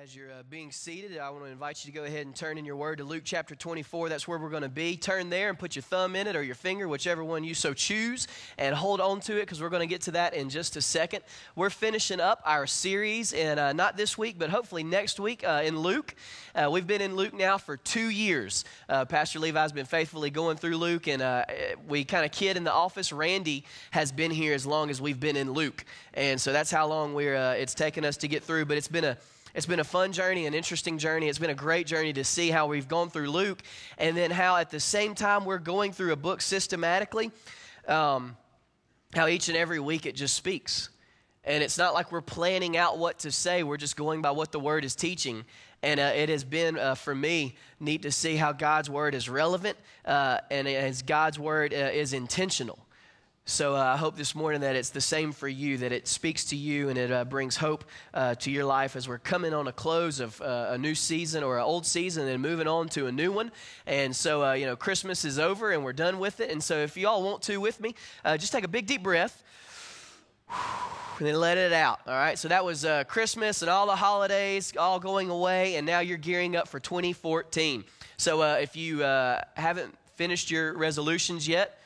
As you're uh, being seated, I want to invite you to go ahead and turn in your word to Luke chapter 24. That's where we're going to be. Turn there and put your thumb in it or your finger, whichever one you so choose, and hold on to it because we're going to get to that in just a second. We're finishing up our series, and uh, not this week, but hopefully next week uh, in Luke. Uh, we've been in Luke now for two years. Uh, Pastor Levi's been faithfully going through Luke, and uh, we kind of kid in the office. Randy has been here as long as we've been in Luke, and so that's how long we're. it's taken us to get through. But it's been a it's been a fun journey, an interesting journey. It's been a great journey to see how we've gone through Luke and then how at the same time we're going through a book systematically, um, how each and every week it just speaks. And it's not like we're planning out what to say, we're just going by what the word is teaching. And uh, it has been, uh, for me, neat to see how God's word is relevant uh, and as God's word uh, is intentional. So uh, I hope this morning that it's the same for you, that it speaks to you and it uh, brings hope uh, to your life as we're coming on a close of uh, a new season or an old season and moving on to a new one. And so, uh, you know, Christmas is over and we're done with it. And so if you all want to with me, uh, just take a big deep breath and then let it out. All right. So that was Christmas and all the holidays all going away. And now you're gearing up for 2014. So if you haven't finished your resolutions yet,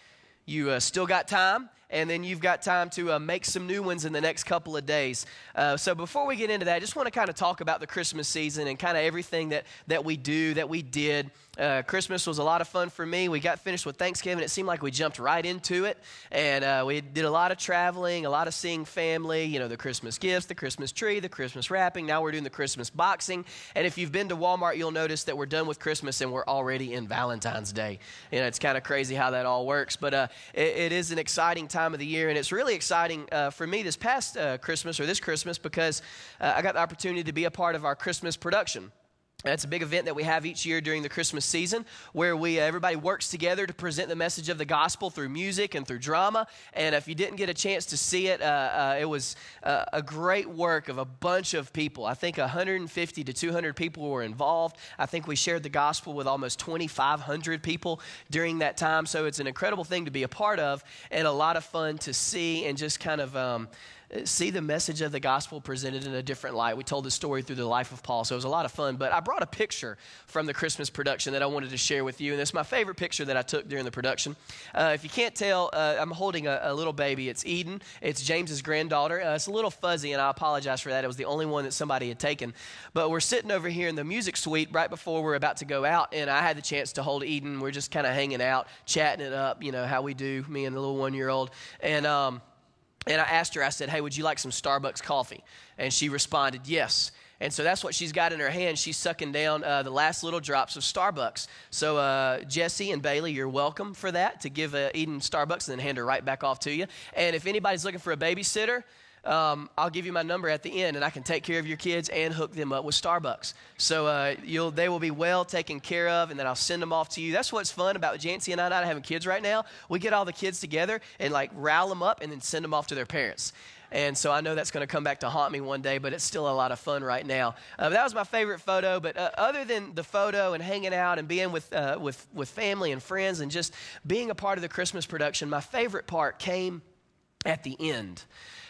you uh, still got time, and then you've got time to uh, make some new ones in the next couple of days. Uh, so before we get into that, I just want to kind of talk about the Christmas season and kind of everything that, that we do, that we did. Uh, Christmas was a lot of fun for me. We got finished with Thanksgiving. It seemed like we jumped right into it. And uh, we did a lot of traveling, a lot of seeing family, you know, the Christmas gifts, the Christmas tree, the Christmas wrapping. Now we're doing the Christmas boxing. And if you've been to Walmart, you'll notice that we're done with Christmas and we're already in Valentine's Day. You know, it's kind of crazy how that all works. But uh, it, it is an exciting time of the year. And it's really exciting uh, for me this past uh, Christmas or this Christmas because uh, I got the opportunity to be a part of our Christmas production. That's a big event that we have each year during the Christmas season where we everybody works together to present the message of the gospel through music and through drama. And if you didn't get a chance to see it, uh, uh, it was uh, a great work of a bunch of people. I think 150 to 200 people were involved. I think we shared the gospel with almost 2,500 people during that time. So it's an incredible thing to be a part of and a lot of fun to see and just kind of. Um, see the message of the gospel presented in a different light. We told the story through the life of Paul, so it was a lot of fun. But I brought a picture from the Christmas production that I wanted to share with you, and it's my favorite picture that I took during the production. Uh, if you can't tell, uh, I'm holding a, a, little baby. It's Eden. It's James's granddaughter. Uh, it's a little fuzzy, and I apologize for that. It was the only one that somebody had taken. But we're sitting over here in the music suite right before we're about to go out, and I had the chance to hold Eden. We're just kind of hanging out, chatting it up, you know, how we do, me and the little one year old. And, um, and I asked her, I said, hey, would you like some Starbucks coffee? And she responded, yes. And so that's what she's got in her hand. She's sucking down uh, the last little drops of Starbucks. So, uh, Jesse and Bailey, you're welcome for that to give uh, Eden Starbucks and then hand her right back off to you. And if anybody's looking for a babysitter, um, I'll give you my number at the end, and I can take care of your kids and hook them up with Starbucks. So uh, you'll, they will be well taken care of, and then I'll send them off to you. That's what's fun about Jancy and I not having kids right now. We get all the kids together and like rile them up, and then send them off to their parents. And so I know that's going to come back to haunt me one day, but it's still a lot of fun right now. Uh, that was my favorite photo. But uh, other than the photo and hanging out and being with, uh, with, with family and friends and just being a part of the Christmas production, my favorite part came at the end.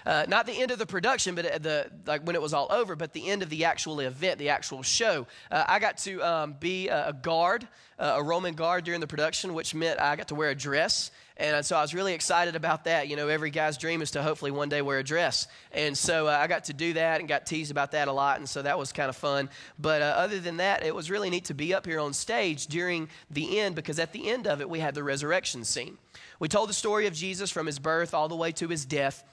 Uh, not the end of the production, but the like when it was all over, but the end of the actual event, the actual show. Uh, I got to um, be a guard, uh, a Roman guard during the production, which meant I got to wear a dress. And so I was really excited about that. You know, every guy's dream is to hopefully one day wear a dress. And so uh, I got to do that and got teased about that a lot. And so that was kind of fun. But uh, other than that, it was really neat to be up here on stage during the end because at the end of it, we had the resurrection scene. We told the story of Jesus from his birth all the way to his death.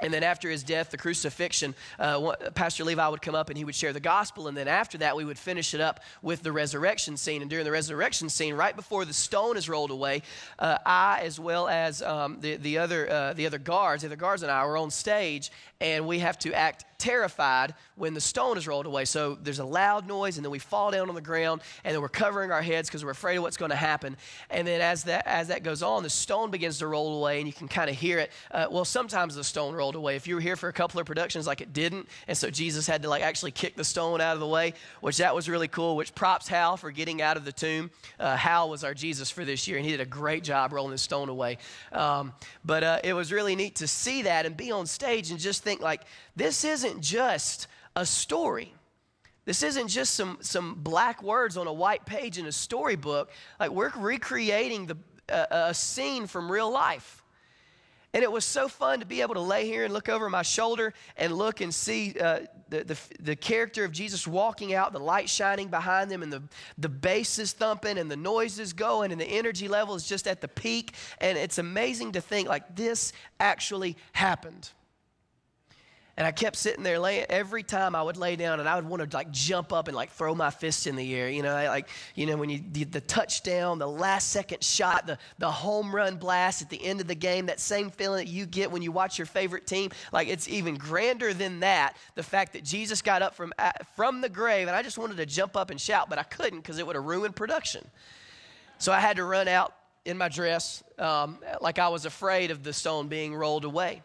And then after his death, the crucifixion, uh, Pastor Levi would come up and he would share the gospel. And then after that, we would finish it up with the resurrection scene. And during the resurrection scene, right before the stone is rolled away, uh, I, as well as um, the, the, other, uh, the other guards, the other guards and I, were on stage, and we have to act terrified when the stone is rolled away. So there's a loud noise, and then we fall down on the ground, and then we're covering our heads because we're afraid of what's going to happen. And then as that as that goes on, the stone begins to roll away, and you can kind of hear it. Uh, well, sometimes the stone rolled away. If you were here for a couple of productions, like it didn't, and so Jesus had to like actually kick the stone out of the way, which that was really cool. Which props Hal for getting out of the tomb. Uh, Hal was our Jesus for this year, and he did a great job rolling the stone away. Um, but uh, it was really neat to see that and be on stage and just think like this isn't just a story. This isn't just some, some black words on a white page in a storybook. Like, we're recreating the, uh, a scene from real life. And it was so fun to be able to lay here and look over my shoulder and look and see uh, the, the, the, character of Jesus walking out, the light shining behind them, and the, the bass is thumping, and the noise is going, and the energy level is just at the peak. And it's amazing to think like this actually happened. And I kept sitting there laying, every time I would lay down and I would want to like jump up and like throw my fist in the air. You know, like, you know, when you did the touchdown, the last second shot, the, the home run blast at the end of the game, that same feeling that you get when you watch your favorite team. Like it's even grander than that. The fact that Jesus got up from, from the grave and I just wanted to jump up and shout, but I couldn't because it would have ruined production. So I had to run out in my dress um, like I was afraid of the stone being rolled away.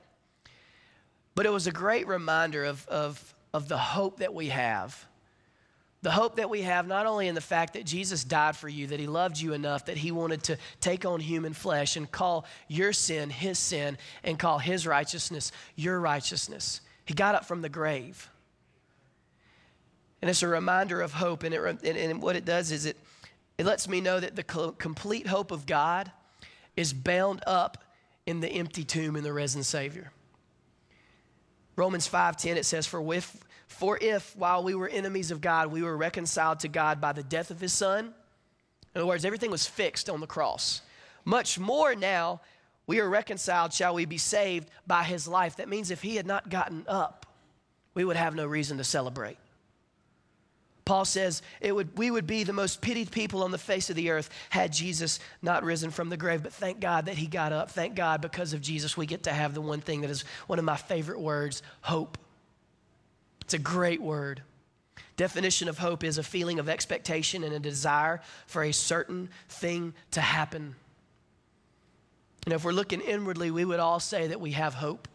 But it was a great reminder of, of, of the hope that we have. The hope that we have not only in the fact that Jesus died for you, that he loved you enough that he wanted to take on human flesh and call your sin his sin and call his righteousness your righteousness. He got up from the grave. And it's a reminder of hope. And, it, and, and what it does is it, it lets me know that the complete hope of God is bound up in the empty tomb in the risen Savior. Romans 5:10 it says for with for if while we were enemies of God we were reconciled to God by the death of his son. In other words everything was fixed on the cross. Much more now we are reconciled shall we be saved by his life. That means if he had not gotten up we would have no reason to celebrate Paul says it would, we would be the most pitied people on the face of the earth had Jesus not risen from the grave. But thank God that he got up. Thank God because of Jesus, we get to have the one thing that is one of my favorite words hope. It's a great word. Definition of hope is a feeling of expectation and a desire for a certain thing to happen. And if we're looking inwardly, we would all say that we have hope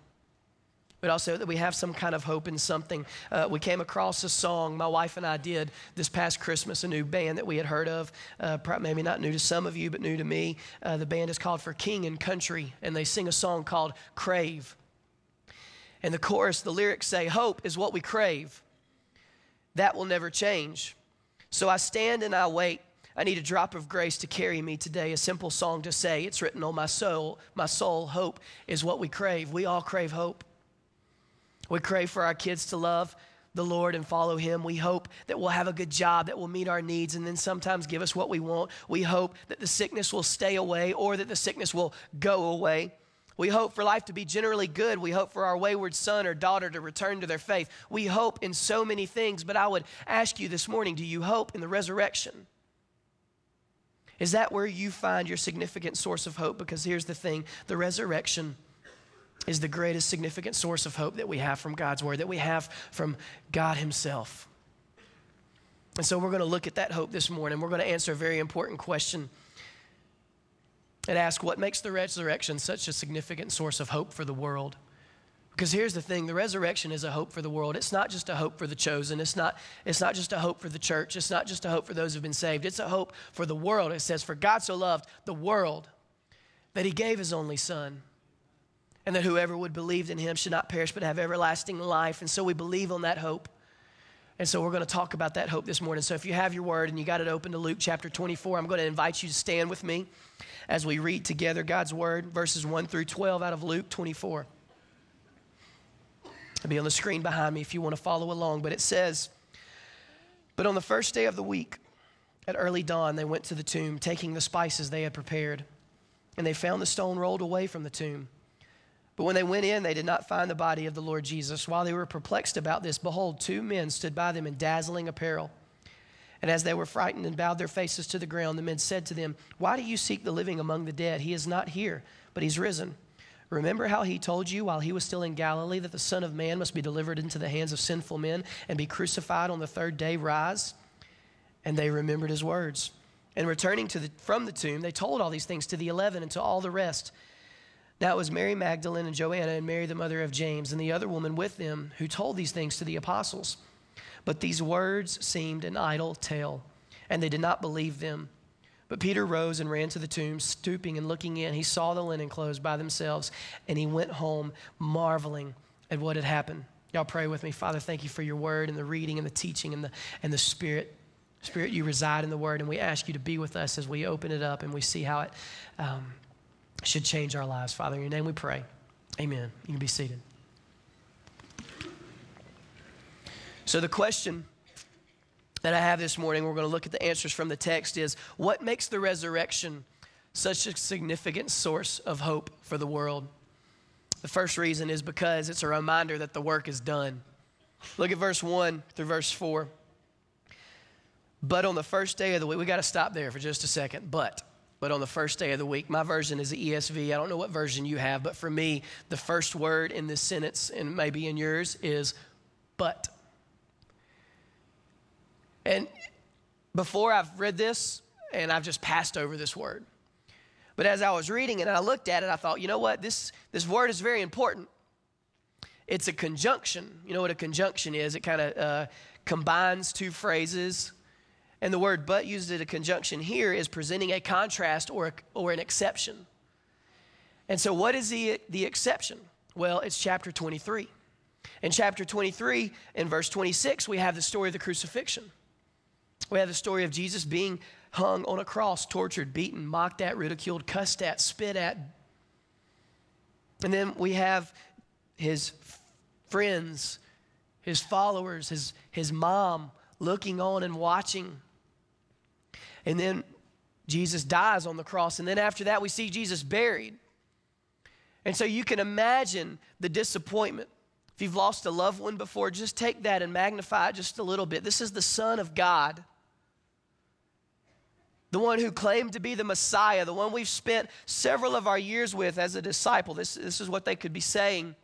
but also that we have some kind of hope in something. Uh, we came across a song my wife and I did this past Christmas, a new band that we had heard of, uh, maybe not new to some of you, but new to me. Uh, the band is called For King and Country, and they sing a song called Crave. And the chorus, the lyrics say, Hope is what we crave. That will never change. So I stand and I wait. I need a drop of grace to carry me today. A simple song to say. It's written on my soul. My soul, hope is what we crave. We all crave hope. We crave for our kids to love the Lord and follow Him. We hope that we'll have a good job that will meet our needs and then sometimes give us what we want. We hope that the sickness will stay away or that the sickness will go away. We hope for life to be generally good. We hope for our wayward son or daughter to return to their faith. We hope in so many things, but I would ask you this morning do you hope in the resurrection? Is that where you find your significant source of hope? Because here's the thing the resurrection is the greatest significant source of hope that we have from God's Word, that we have from God Himself. And so we're going to look at that hope this morning. We're going to answer a very important question and ask what makes the resurrection such a significant source of hope for the world. Because here's the thing the resurrection is a hope for the world. It's not just a hope for the chosen. It's not, it's not just a hope for the church. It's not just a hope for those who've been saved. It's a hope for the world. It says, For God so loved the world that he gave his only son and that whoever would believe in him should not perish but have everlasting life. And so we believe on that hope. And so we're going to talk about that hope this morning. So if you have your word and you got it open to Luke chapter 24, I'm going to invite you to stand with me as we read together God's word, verses 1 through 12 out of Luke 24. It'll be on the screen behind me if you want to follow along. But it says, But on the first day of the week, at early dawn, they went to the tomb, taking the spices they had prepared. And they found the stone rolled away from the tomb. But when they went in, they did not find the body of the Lord Jesus. While they were perplexed about this, behold, two men stood by them in dazzling apparel. And as they were frightened and bowed their faces to the ground, the men said to them, Why do you seek the living among the dead? He is not here, but he's risen. Remember how he told you while he was still in Galilee that the Son of Man must be delivered into the hands of sinful men and be crucified on the third day, rise? And they remembered his words. And returning the, from the tomb, they told all these things to the eleven and to all the rest. It was Mary Magdalene and Joanna and Mary, the mother of James, and the other woman with them who told these things to the apostles. But these words seemed an idle tale, and they did not believe them. But Peter rose and ran to the tomb, stooping and looking in. He saw the linen clothes by themselves, and he went home, marveling at what had happened. Y'all pray with me. Father, thank you for your word and the reading and the teaching and the, and the spirit. Spirit, you reside in the word, and we ask you to be with us as we open it up and we see how it um, should change our lives. Father, in your name we pray. Amen. You can be seated. So, the question that I have this morning, we're going to look at the answers from the text, is what makes the resurrection such a significant source of hope for the world? The first reason is because it's a reminder that the work is done. Look at verse 1 through verse 4. But on the first day of the week, we got to stop there for just a second. But, but on the first day of the week, my version is the ESV. I don't know what version you have, but for me, the first word in this sentence, and maybe in yours, is but. And before I've read this, and I've just passed over this word. But as I was reading it and I looked at it, I thought, you know what? This, this word is very important. It's a conjunction. You know what a conjunction is? It kind of uh, combines two phrases. And the word but used in a conjunction here is presenting a contrast or, or an exception. And so, what is the, the exception? Well, it's chapter 23. In chapter 23, in verse 26, we have the story of the crucifixion. We have the story of Jesus being hung on a cross, tortured, beaten, mocked at, ridiculed, cussed at, spit at. And then we have his friends, his followers, his, his mom looking on and watching. And then Jesus dies on the cross. And then after that, we see Jesus buried. And so you can imagine the disappointment. If you've lost a loved one before, just take that and magnify it just a little bit. This is the Son of God the one who claimed to be the Messiah, the one we've spent several of our years with as a disciple. This, this is what they could be saying.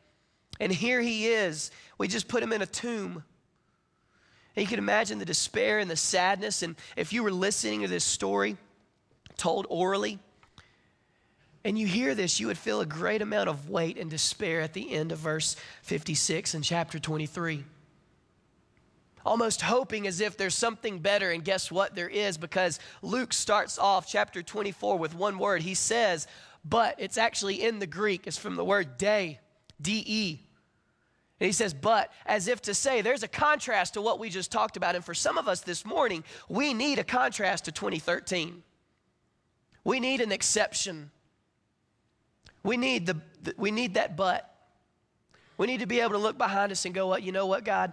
And here he is. We just put him in a tomb. And you can imagine the despair and the sadness. And if you were listening to this story told orally, and you hear this, you would feel a great amount of weight and despair at the end of verse 56 in chapter 23 almost hoping as if there's something better. And guess what? There is because Luke starts off chapter 24 with one word. He says, but it's actually in the Greek, it's from the word day, D E. And he says, but as if to say, there's a contrast to what we just talked about. And for some of us this morning, we need a contrast to 2013. We need an exception. We need, the, we need that but. We need to be able to look behind us and go, what, you know what, God?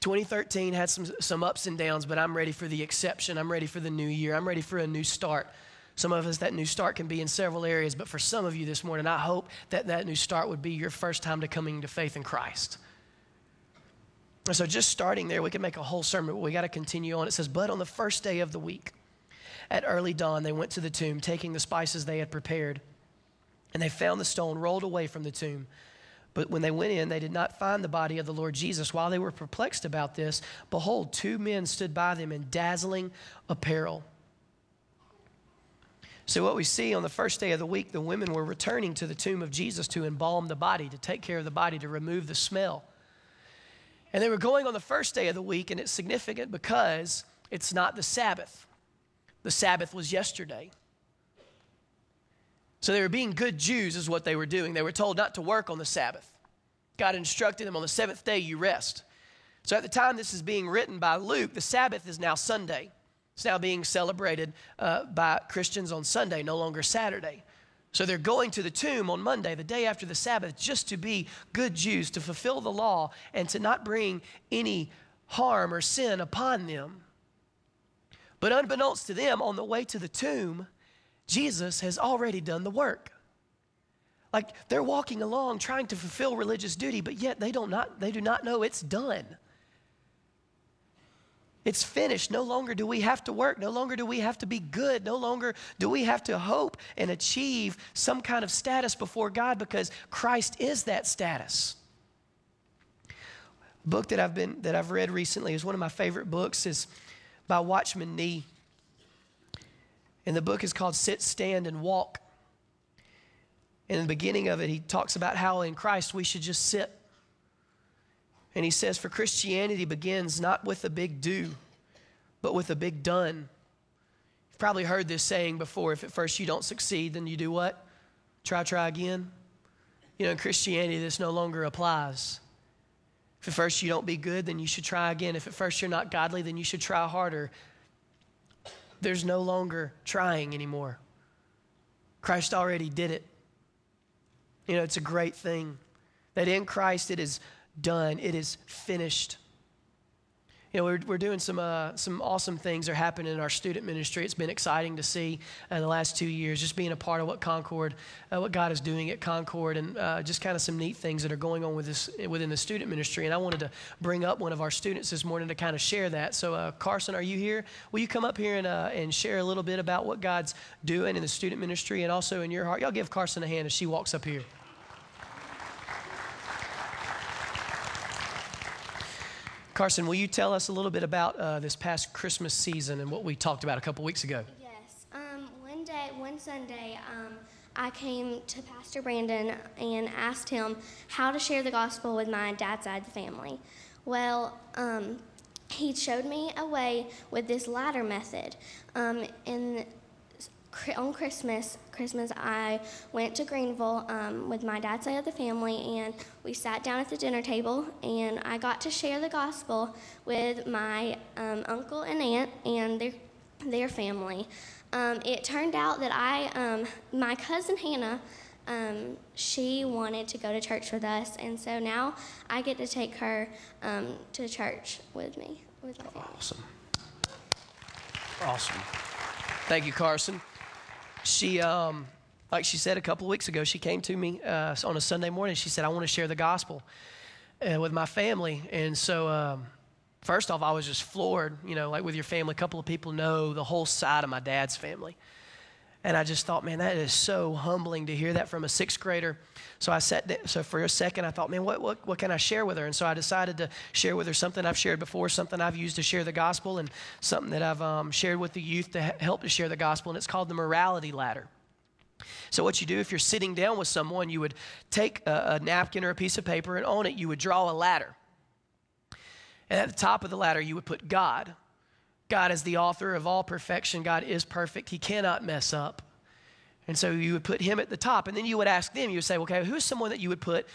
2013 had some, some ups and downs, but I'm ready for the exception. I'm ready for the new year. I'm ready for a new start. Some of us, that new start can be in several areas, but for some of you this morning, I hope that that new start would be your first time to coming to faith in Christ. And so, just starting there, we can make a whole sermon, but we got to continue on. It says, But on the first day of the week, at early dawn, they went to the tomb, taking the spices they had prepared. And they found the stone rolled away from the tomb. But when they went in, they did not find the body of the Lord Jesus. While they were perplexed about this, behold, two men stood by them in dazzling apparel. So, what we see on the first day of the week, the women were returning to the tomb of Jesus to embalm the body, to take care of the body, to remove the smell. And they were going on the first day of the week, and it's significant because it's not the Sabbath. The Sabbath was yesterday. So they were being good Jews, is what they were doing. They were told not to work on the Sabbath. God instructed them on the seventh day, you rest. So at the time this is being written by Luke, the Sabbath is now Sunday. Now being celebrated uh, by Christians on Sunday, no longer Saturday. So they're going to the tomb on Monday, the day after the Sabbath, just to be good Jews, to fulfill the law, and to not bring any harm or sin upon them. But unbeknownst to them, on the way to the tomb, Jesus has already done the work. Like they're walking along trying to fulfill religious duty, but yet they, don't not, they do not know it's done. It's finished. No longer do we have to work. No longer do we have to be good. No longer do we have to hope and achieve some kind of status before God because Christ is that status. Book that I've been that I've read recently is one of my favorite books is by Watchman Nee. And the book is called Sit, Stand, and Walk. And in the beginning of it, he talks about how in Christ we should just sit. And he says, For Christianity begins not with a big do, but with a big done. You've probably heard this saying before if at first you don't succeed, then you do what? Try, try again. You know, in Christianity, this no longer applies. If at first you don't be good, then you should try again. If at first you're not godly, then you should try harder. There's no longer trying anymore. Christ already did it. You know, it's a great thing that in Christ it is done, it is finished you know, we're, we're doing some, uh, some awesome things that are happening in our student ministry. It's been exciting to see in the last two years, just being a part of what Concord, uh, what God is doing at Concord, and uh, just kind of some neat things that are going on with this, within the student ministry. And I wanted to bring up one of our students this morning to kind of share that. So, uh, Carson, are you here? Will you come up here and, uh, and share a little bit about what God's doing in the student ministry and also in your heart? Y'all give Carson a hand as she walks up here. Carson, will you tell us a little bit about uh, this past Christmas season and what we talked about a couple weeks ago? Yes. Um, one day, one Sunday, um, I came to Pastor Brandon and asked him how to share the gospel with my dad's side of the family. Well, um, he showed me a way with this ladder method. Um, and on Christmas, Christmas, I went to Greenville um, with my dad's side of the family, and we sat down at the dinner table, and I got to share the gospel with my um, uncle and aunt and their their family. Um, it turned out that I, um, my cousin Hannah, um, she wanted to go to church with us, and so now I get to take her um, to church with me. With awesome. Awesome. Thank you, Carson she, um, like she said a couple of weeks ago, she came to me uh, on a Sunday morning. She said, I want to share the gospel uh, with my family. And so, um, first off, I was just floored. You know, like with your family, a couple of people know the whole side of my dad's family. And I just thought, man, that is so humbling to hear that from a sixth grader. So I sat there, so for a second I thought, man, what, what, what can I share with her? And so I decided to share with her something I've shared before, something I've used to share the gospel, and something that I've um, shared with the youth to help to share the gospel, and it's called the morality ladder. So, what you do if you're sitting down with someone, you would take a, a napkin or a piece of paper, and on it, you would draw a ladder. And at the top of the ladder, you would put God. God is the author of all perfection. God is perfect. He cannot mess up. And so you would put him at the top. And then you would ask them, you would say, okay, who's someone that you would put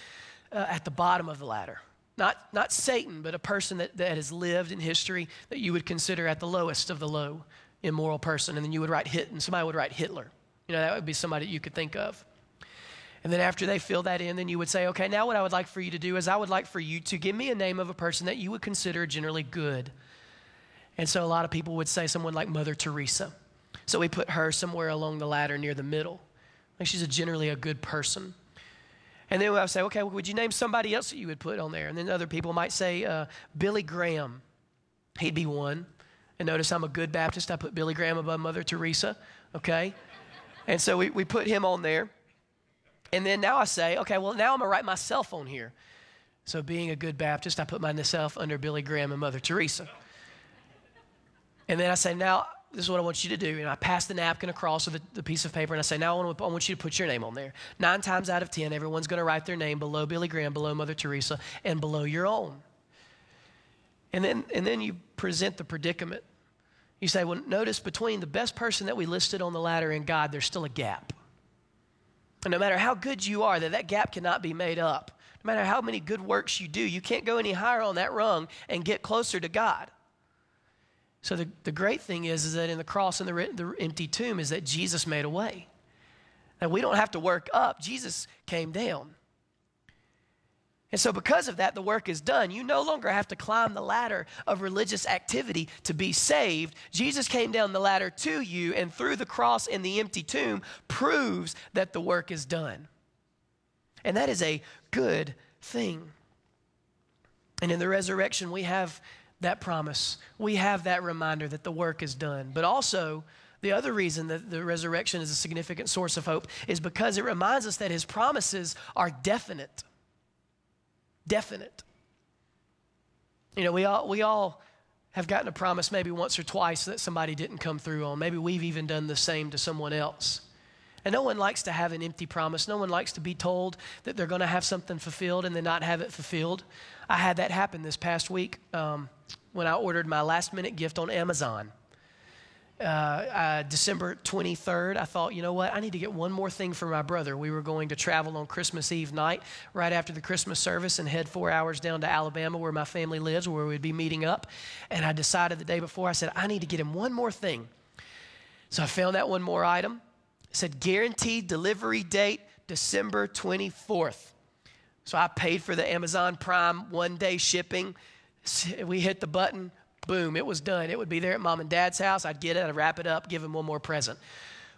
uh, at the bottom of the ladder? Not, not Satan, but a person that, that has lived in history that you would consider at the lowest of the low immoral person. And then you would write Hit, and somebody would write Hitler. You know, that would be somebody you could think of. And then after they fill that in, then you would say, okay, now what I would like for you to do is I would like for you to give me a name of a person that you would consider generally good. And so a lot of people would say someone like Mother Teresa. So we put her somewhere along the ladder near the middle. Like she's a generally a good person. And then I would say, okay, well, would you name somebody else that you would put on there? And then other people might say uh, Billy Graham. He'd be one. And notice I'm a good Baptist. I put Billy Graham above Mother Teresa, okay? and so we, we put him on there. And then now I say, okay, well, now I'm going to write myself on here. So being a good Baptist, I put myself under Billy Graham and Mother Teresa. And then I say, now, this is what I want you to do. And I pass the napkin across with the, piece of paper, and I say, now I want, I want you to put your name on there. Nine times out of ten, everyone's going to write their name below Billy Graham, below Mother Teresa, and below your own. And then, and then you present the predicament. You say, well, notice between the best person that we listed on the ladder and God, there's still a gap. And no matter how good you are, that, that gap cannot be made up. No matter how many good works you do, you can't go any higher on that rung and get closer to God. So the, the great thing is, is that in the cross and the, the empty tomb is that Jesus made a way. That we don't have to work up. Jesus came down. And so, because of that, the work is done. You no longer have to climb the ladder of religious activity to be saved. Jesus came down the ladder to you, and through the cross and the empty tomb, proves that the work is done. And that is a good thing. And in the resurrection, we have that promise. We have that reminder that the work is done. But also, the other reason that the resurrection is a significant source of hope is because it reminds us that his promises are definite. Definite. You know, we all, we all have gotten a promise maybe once or twice that somebody didn't come through on. Maybe we've even done the same to someone else. And no one likes to have an empty promise. No one likes to be told that they're going to have something fulfilled and then not have it fulfilled. I had that happen this past week um, when I ordered my last minute gift on Amazon. uh, uh, December 23rd, I thought, you know what? I need to get one more thing for my brother. We were going to travel on Christmas Eve night right after the Christmas service and head four hours down to Alabama where my family lives, where we'd be meeting up. And I decided the day before, I said, I need to get him one more thing. So I found that one more item. Said, guaranteed delivery date December 24th. So I paid for the Amazon Prime one day shipping. We hit the button, boom, it was done. It would be there at mom and dad's house. I'd get it, I'd wrap it up, give them one more present.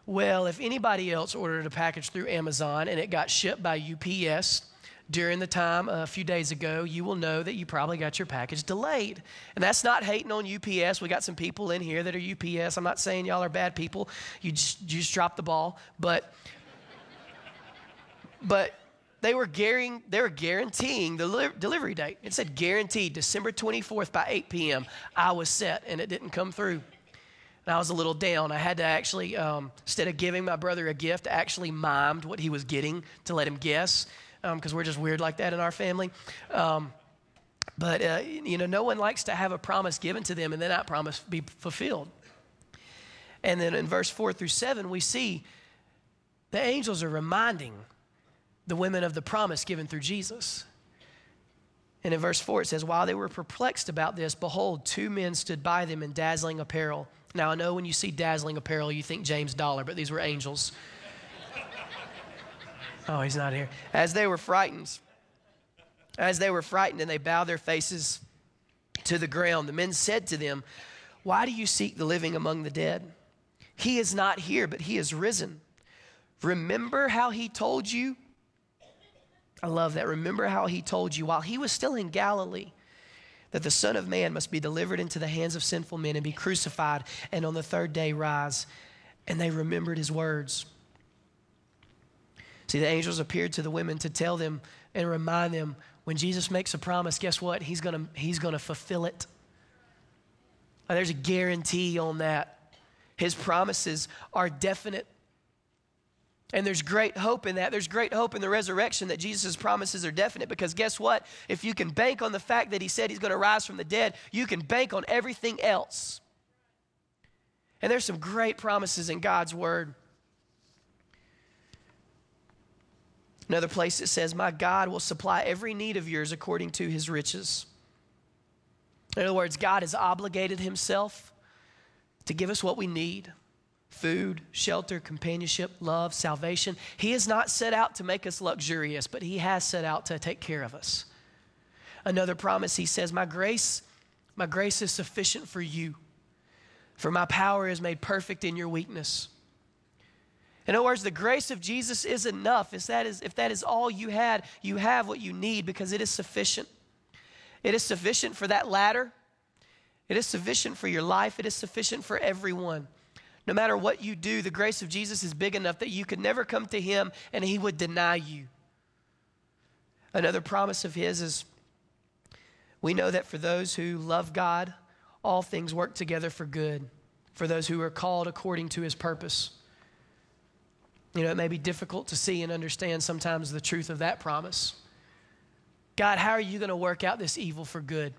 Well, if anybody else ordered a package through Amazon and it got shipped by UPS during the time uh, a few days ago, you will know that you probably got your package delayed. And that's not hating on UPS. We got some people in here that are UPS. I'm not saying y'all are bad people. You just, you just dropped the ball. But, but they were, guaranteeing, they were guaranteeing the delivery date. It said guaranteed December 24th by 8 p.m. I was set, and it didn't come through. And I was a little down. I had to actually, um, instead of giving my brother a gift, actually mimed what he was getting to let him guess, because um, we're just weird like that in our family. Um, but, uh, you know, no one likes to have a promise given to them and then that promise be fulfilled. And then in verse 4 through 7, we see the angels are reminding the women of the promise given through Jesus. And in verse 4, it says, While they were perplexed about this, behold, two men stood by them in dazzling apparel. Now, I know when you see dazzling apparel, you think James Dollar, but these were angels. oh, he's not here. As they were frightened, as they were frightened and they bowed their faces to the ground, the men said to them, Why do you seek the living among the dead? He is not here, but he is risen. Remember how he told you I love that. Remember how he told you while he was still in Galilee that the Son of Man must be delivered into the hands of sinful men and be crucified and on the third day rise. And they remembered his words. See, the angels appeared to the women to tell them and remind them when Jesus makes a promise, guess what? He's going he's to fulfill it. There's a guarantee on that. His promises are definite and there's great hope in that. There's great hope in the resurrection that Jesus' promises are definite because guess what? If you can bank on the fact that he said he's going to rise from the dead, you can bank on everything else. And there's some great promises in God's word. Another place it says, My God will supply every need of yours according to his riches. In other words, God has obligated himself to give us what we need food, shelter, companionship, love, salvation. He has not set out to make us luxurious, but He has set out to take care of us. Another promise, He says, My grace, my grace is sufficient for you, for my power is made perfect in your weakness. In other words, the grace of Jesus is enough. If that is, if that is all you had, you have what you need because it is sufficient. It is sufficient for that ladder. It is sufficient for your life. It is sufficient for everyone. No matter what you do, the grace of Jesus is big enough that you could never come to him and he would deny you. Another promise of his is we know that for those who love God, all things work together for good, for those who are called according to his purpose. You know, it may be difficult to see and understand sometimes the truth of that promise. God, how are you going to work out this evil for good?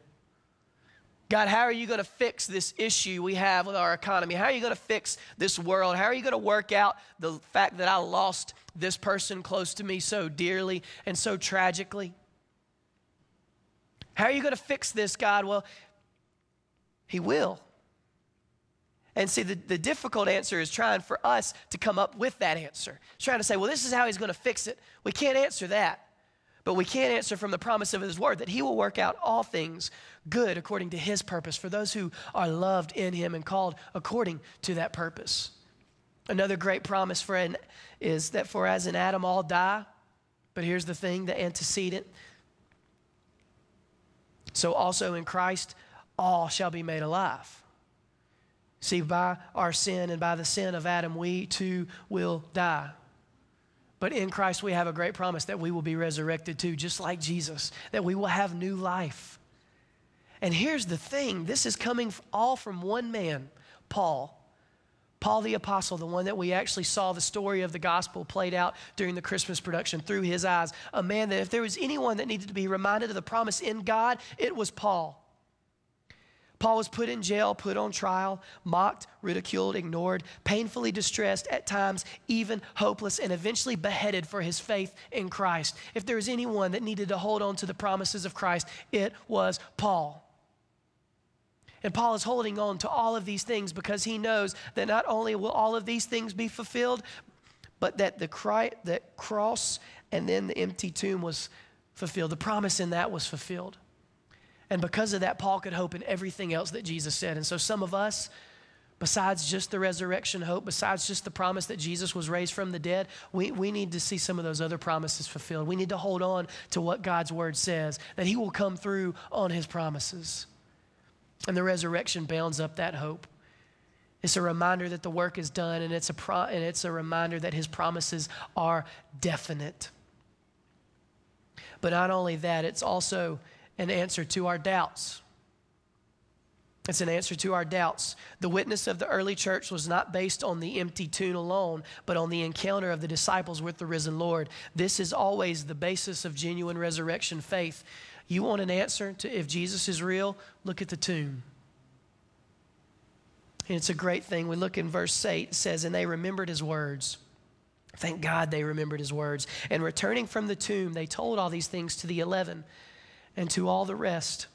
God, how are you going to fix this issue we have with our economy? How are you going to fix this world? How are you going to work out the fact that I lost this person close to me so dearly and so tragically? How are you going to fix this, God? Well, He will. And see, the, the difficult answer is trying for us to come up with that answer. Trying to say, well, this is how He's going to fix it. We can't answer that. But we can answer from the promise of His Word that He will work out all things good according to His purpose for those who are loved in Him and called according to that purpose. Another great promise, friend, is that for as in Adam all die, but here's the thing the antecedent. So also in Christ, all shall be made alive. See, by our sin and by the sin of Adam, we too will die. But in Christ, we have a great promise that we will be resurrected too, just like Jesus, that we will have new life. And here's the thing this is coming all from one man, Paul. Paul the Apostle, the one that we actually saw the story of the gospel played out during the Christmas production through his eyes. A man that, if there was anyone that needed to be reminded of the promise in God, it was Paul. Paul was put in jail, put on trial, mocked, ridiculed, ignored, painfully distressed, at times even hopeless, and eventually beheaded for his faith in Christ. If there was anyone that needed to hold on to the promises of Christ, it was Paul. And Paul is holding on to all of these things because he knows that not only will all of these things be fulfilled, but that the cry, that cross and then the empty tomb was fulfilled. The promise in that was fulfilled. And because of that, Paul could hope in everything else that Jesus said. And so some of us, besides just the resurrection hope, besides just the promise that Jesus was raised from the dead, we, we need to see some of those other promises fulfilled. We need to hold on to what God's word says, that He will come through on His promises. And the resurrection bounds up that hope. It's a reminder that the work is done, and it's a, pro- and it's a reminder that His promises are definite. But not only that, it's also an answer to our doubts. It's an answer to our doubts. The witness of the early church was not based on the empty tomb alone, but on the encounter of the disciples with the risen Lord. This is always the basis of genuine resurrection faith. You want an answer to if Jesus is real? Look at the tomb. And it's a great thing. We look in verse 8, it says, And they remembered his words. Thank God they remembered his words. And returning from the tomb, they told all these things to the eleven and to all the rest.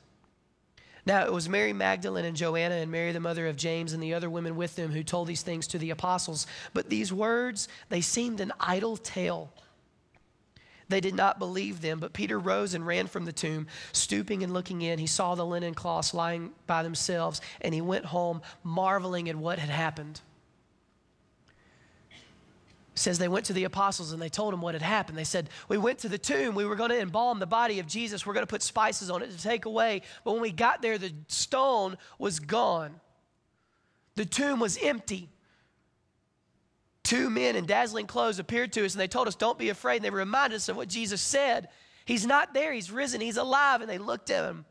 Now it was Mary Magdalene and Joanna and Mary, the mother of James, and the other women with them who told these things to the apostles. But these words, they seemed an idle tale. They did not believe them, but Peter rose and ran from the tomb. Stooping and looking in, he saw the linen cloths lying by themselves, and he went home, marveling at what had happened says they went to the apostles and they told them what had happened. They said, We went to the tomb. We were going to embalm the body of Jesus. We're going to put spices on it to take away. But when we got there, the stone was gone. The tomb was empty. Two men in dazzling clothes appeared to us and they told us, Don't be afraid. And they reminded us of what Jesus said. He's not there. He's risen. He's alive. And they looked at him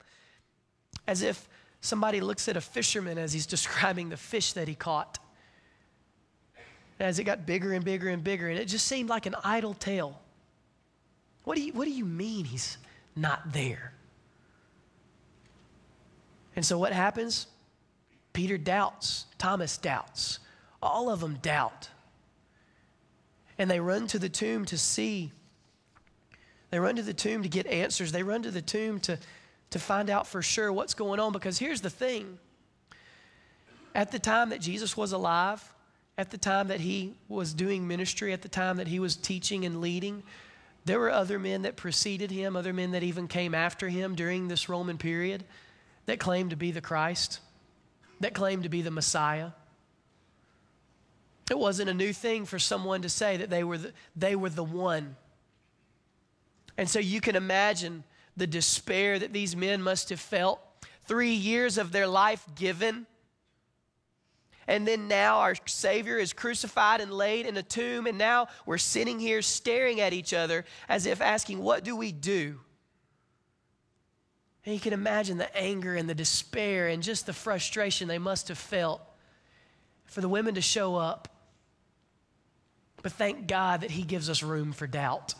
as if somebody looks at a fisherman as he's describing the fish that he caught as it got bigger and bigger and bigger, and it just seemed like an idle tale. What do you, what do you mean he's not there? And so what happens? Peter doubts, Thomas doubts, all of them doubt. And they run to the tomb to see. They run to the tomb to get answers. They run to the tomb to, to find out for sure what's going on. Because here's the thing at the time that Jesus was alive, at the time that he was doing ministry, at the time that he was teaching and leading. There were other men that preceded him, other men that even came after him during this Roman period that claimed to be the Christ, that claimed to be the Messiah. It wasn't a new thing for someone to say that they were the, they were the one. And so you can imagine the despair that these men must have felt. Three years of their life given and then now our Savior is crucified and laid in a tomb, and now we're sitting here staring at each other as if asking, What do we do? And you can imagine the anger and the despair and just the frustration they must have felt for the women to show up. But thank God that He gives us room for doubt.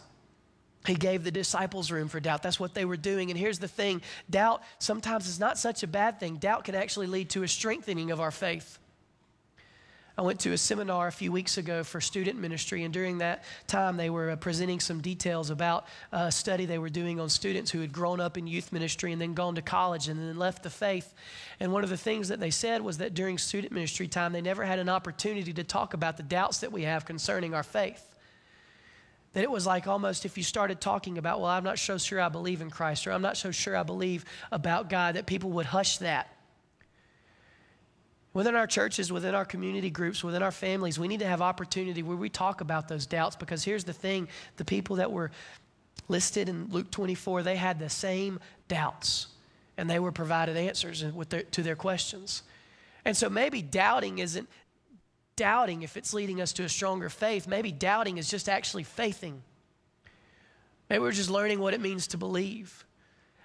He gave the disciples room for doubt. That's what they were doing. And here's the thing doubt sometimes is not such a bad thing. Doubt can actually lead to a strengthening of our faith. I went to a seminar a few weeks ago for student ministry, and during that time, they were uh, presenting some details about a study they were doing on students who had grown up in youth ministry and then gone to college and then left the faith. And one of the things that they said was that during student ministry time, they never had an opportunity to talk about the doubts that we have concerning our faith. That it was like almost if you started talking about, well, I'm not so sure I believe in Christ, or I'm not so sure I believe about God, that people would hush that Within our churches, within our community groups, within our families, we need to have opportunity where we talk about those doubts because here's the thing the people that were listed in Luke 24, they had the same doubts and they were provided answers their, to their questions. And so maybe doubting isn't doubting if it's leading us to a stronger faith. Maybe doubting is just actually faithing. Maybe we're just learning what it means to believe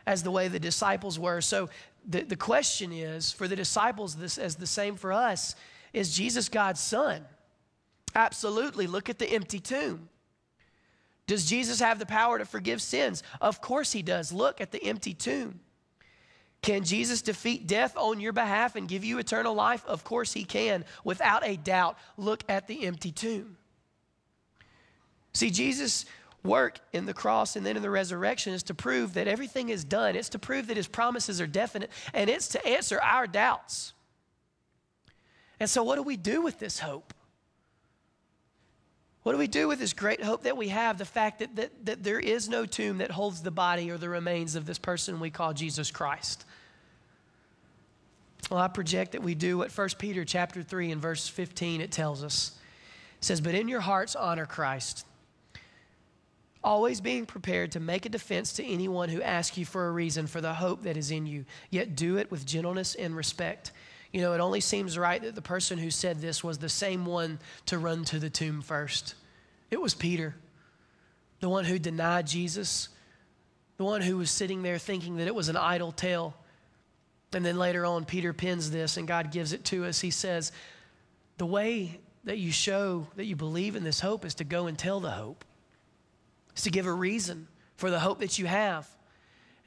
as the way the disciples were. So the, the question is for the disciples, this as the same for us, is Jesus God's Son? Absolutely. Look at the empty tomb. Does Jesus have the power to forgive sins? Of course he does. Look at the empty tomb. Can Jesus defeat death on your behalf and give you eternal life? Of course he can, without a doubt. Look at the empty tomb. See, Jesus' work in the cross and then in the resurrection is to prove that everything is done. It's to prove that his promises are definite, and it's to answer our doubts. And so, what do we do with this hope? What do we do with this great hope that we have? The fact that, that, that there is no tomb that holds the body or the remains of this person we call Jesus Christ. Well, I project that we do what 1 Peter chapter 3 and verse 15 it tells us. It says, But in your hearts honor Christ, always being prepared to make a defense to anyone who asks you for a reason for the hope that is in you, yet do it with gentleness and respect you know, it only seems right that the person who said this was the same one to run to the tomb first. It was Peter, the one who denied Jesus, the one who was sitting there thinking that it was an idle tale. And then later on, Peter pins this and God gives it to us. He says, The way that you show that you believe in this hope is to go and tell the hope, it's to give a reason for the hope that you have.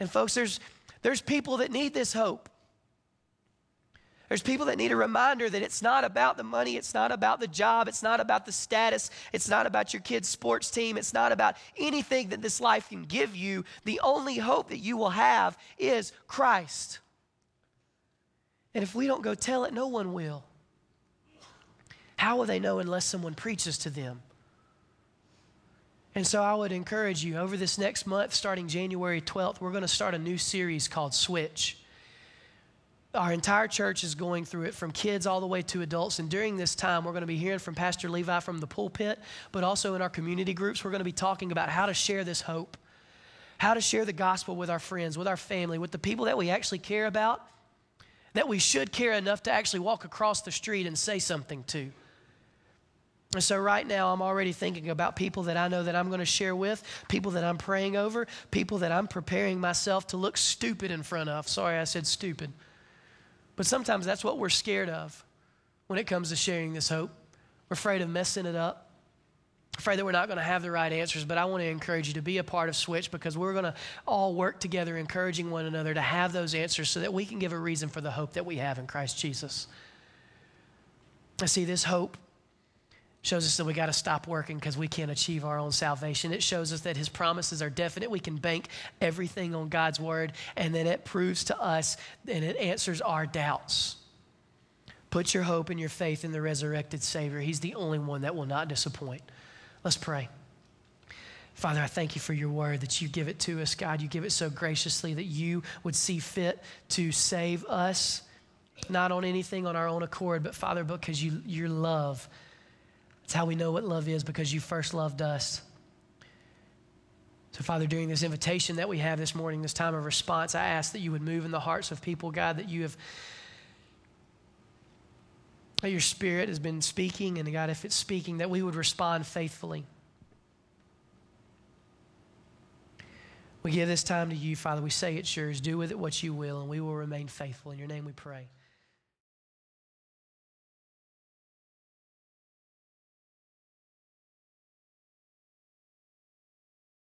And folks, there's, there's people that need this hope. There's people that need a reminder that it's not about the money, it's not about the job, it's not about the status, it's not about your kid's sports team, it's not about anything that this life can give you. The only hope that you will have is Christ. And if we don't go tell it, no one will. How will they know unless someone preaches to them? And so I would encourage you over this next month, starting January 12th, we're going to start a new series called Switch our entire church is going through it from kids all the way to adults. And during this time, we're going to be hearing from Pastor Levi from the pulpit, but also in our community groups, we're going to be talking about how to share this hope, how to share the gospel with our friends, with our family, with the people that we actually care about, that we should care enough to actually walk across the street and say something to. And so, right now, I'm already thinking about people that I know that I'm going to share with, people that I'm praying over, people that I'm preparing myself to look stupid in front of. Sorry, I said stupid. But sometimes that's what we're scared of when it comes to sharing this hope. We're afraid of messing it up, afraid that we're not going to have the right answers. But I want to encourage you to be a part of Switch because we're going to all work together, encouraging one another to have those answers so that we can give a reason for the hope that we have in Christ Jesus. I see this hope shows us that we got to stop working because we can't achieve our own salvation. It shows us that his promises are definite. We can bank everything on God's word, and then it proves to us and it answers our doubts. Put your hope and your faith in the resurrected Savior. He's the only one that will not disappoint. Let's pray. Father, I thank you for your word that you give it to us, God. You give it so graciously that you would see fit to save us, not on anything on our own accord, but Father, because you, your love it's how we know what love is because you first loved us. So, Father, during this invitation that we have this morning, this time of response, I ask that you would move in the hearts of people, God, that you have, that your spirit has been speaking, and God, if it's speaking, that we would respond faithfully. We give this time to you, Father. We say it's yours. Do with it what you will, and we will remain faithful. In your name we pray.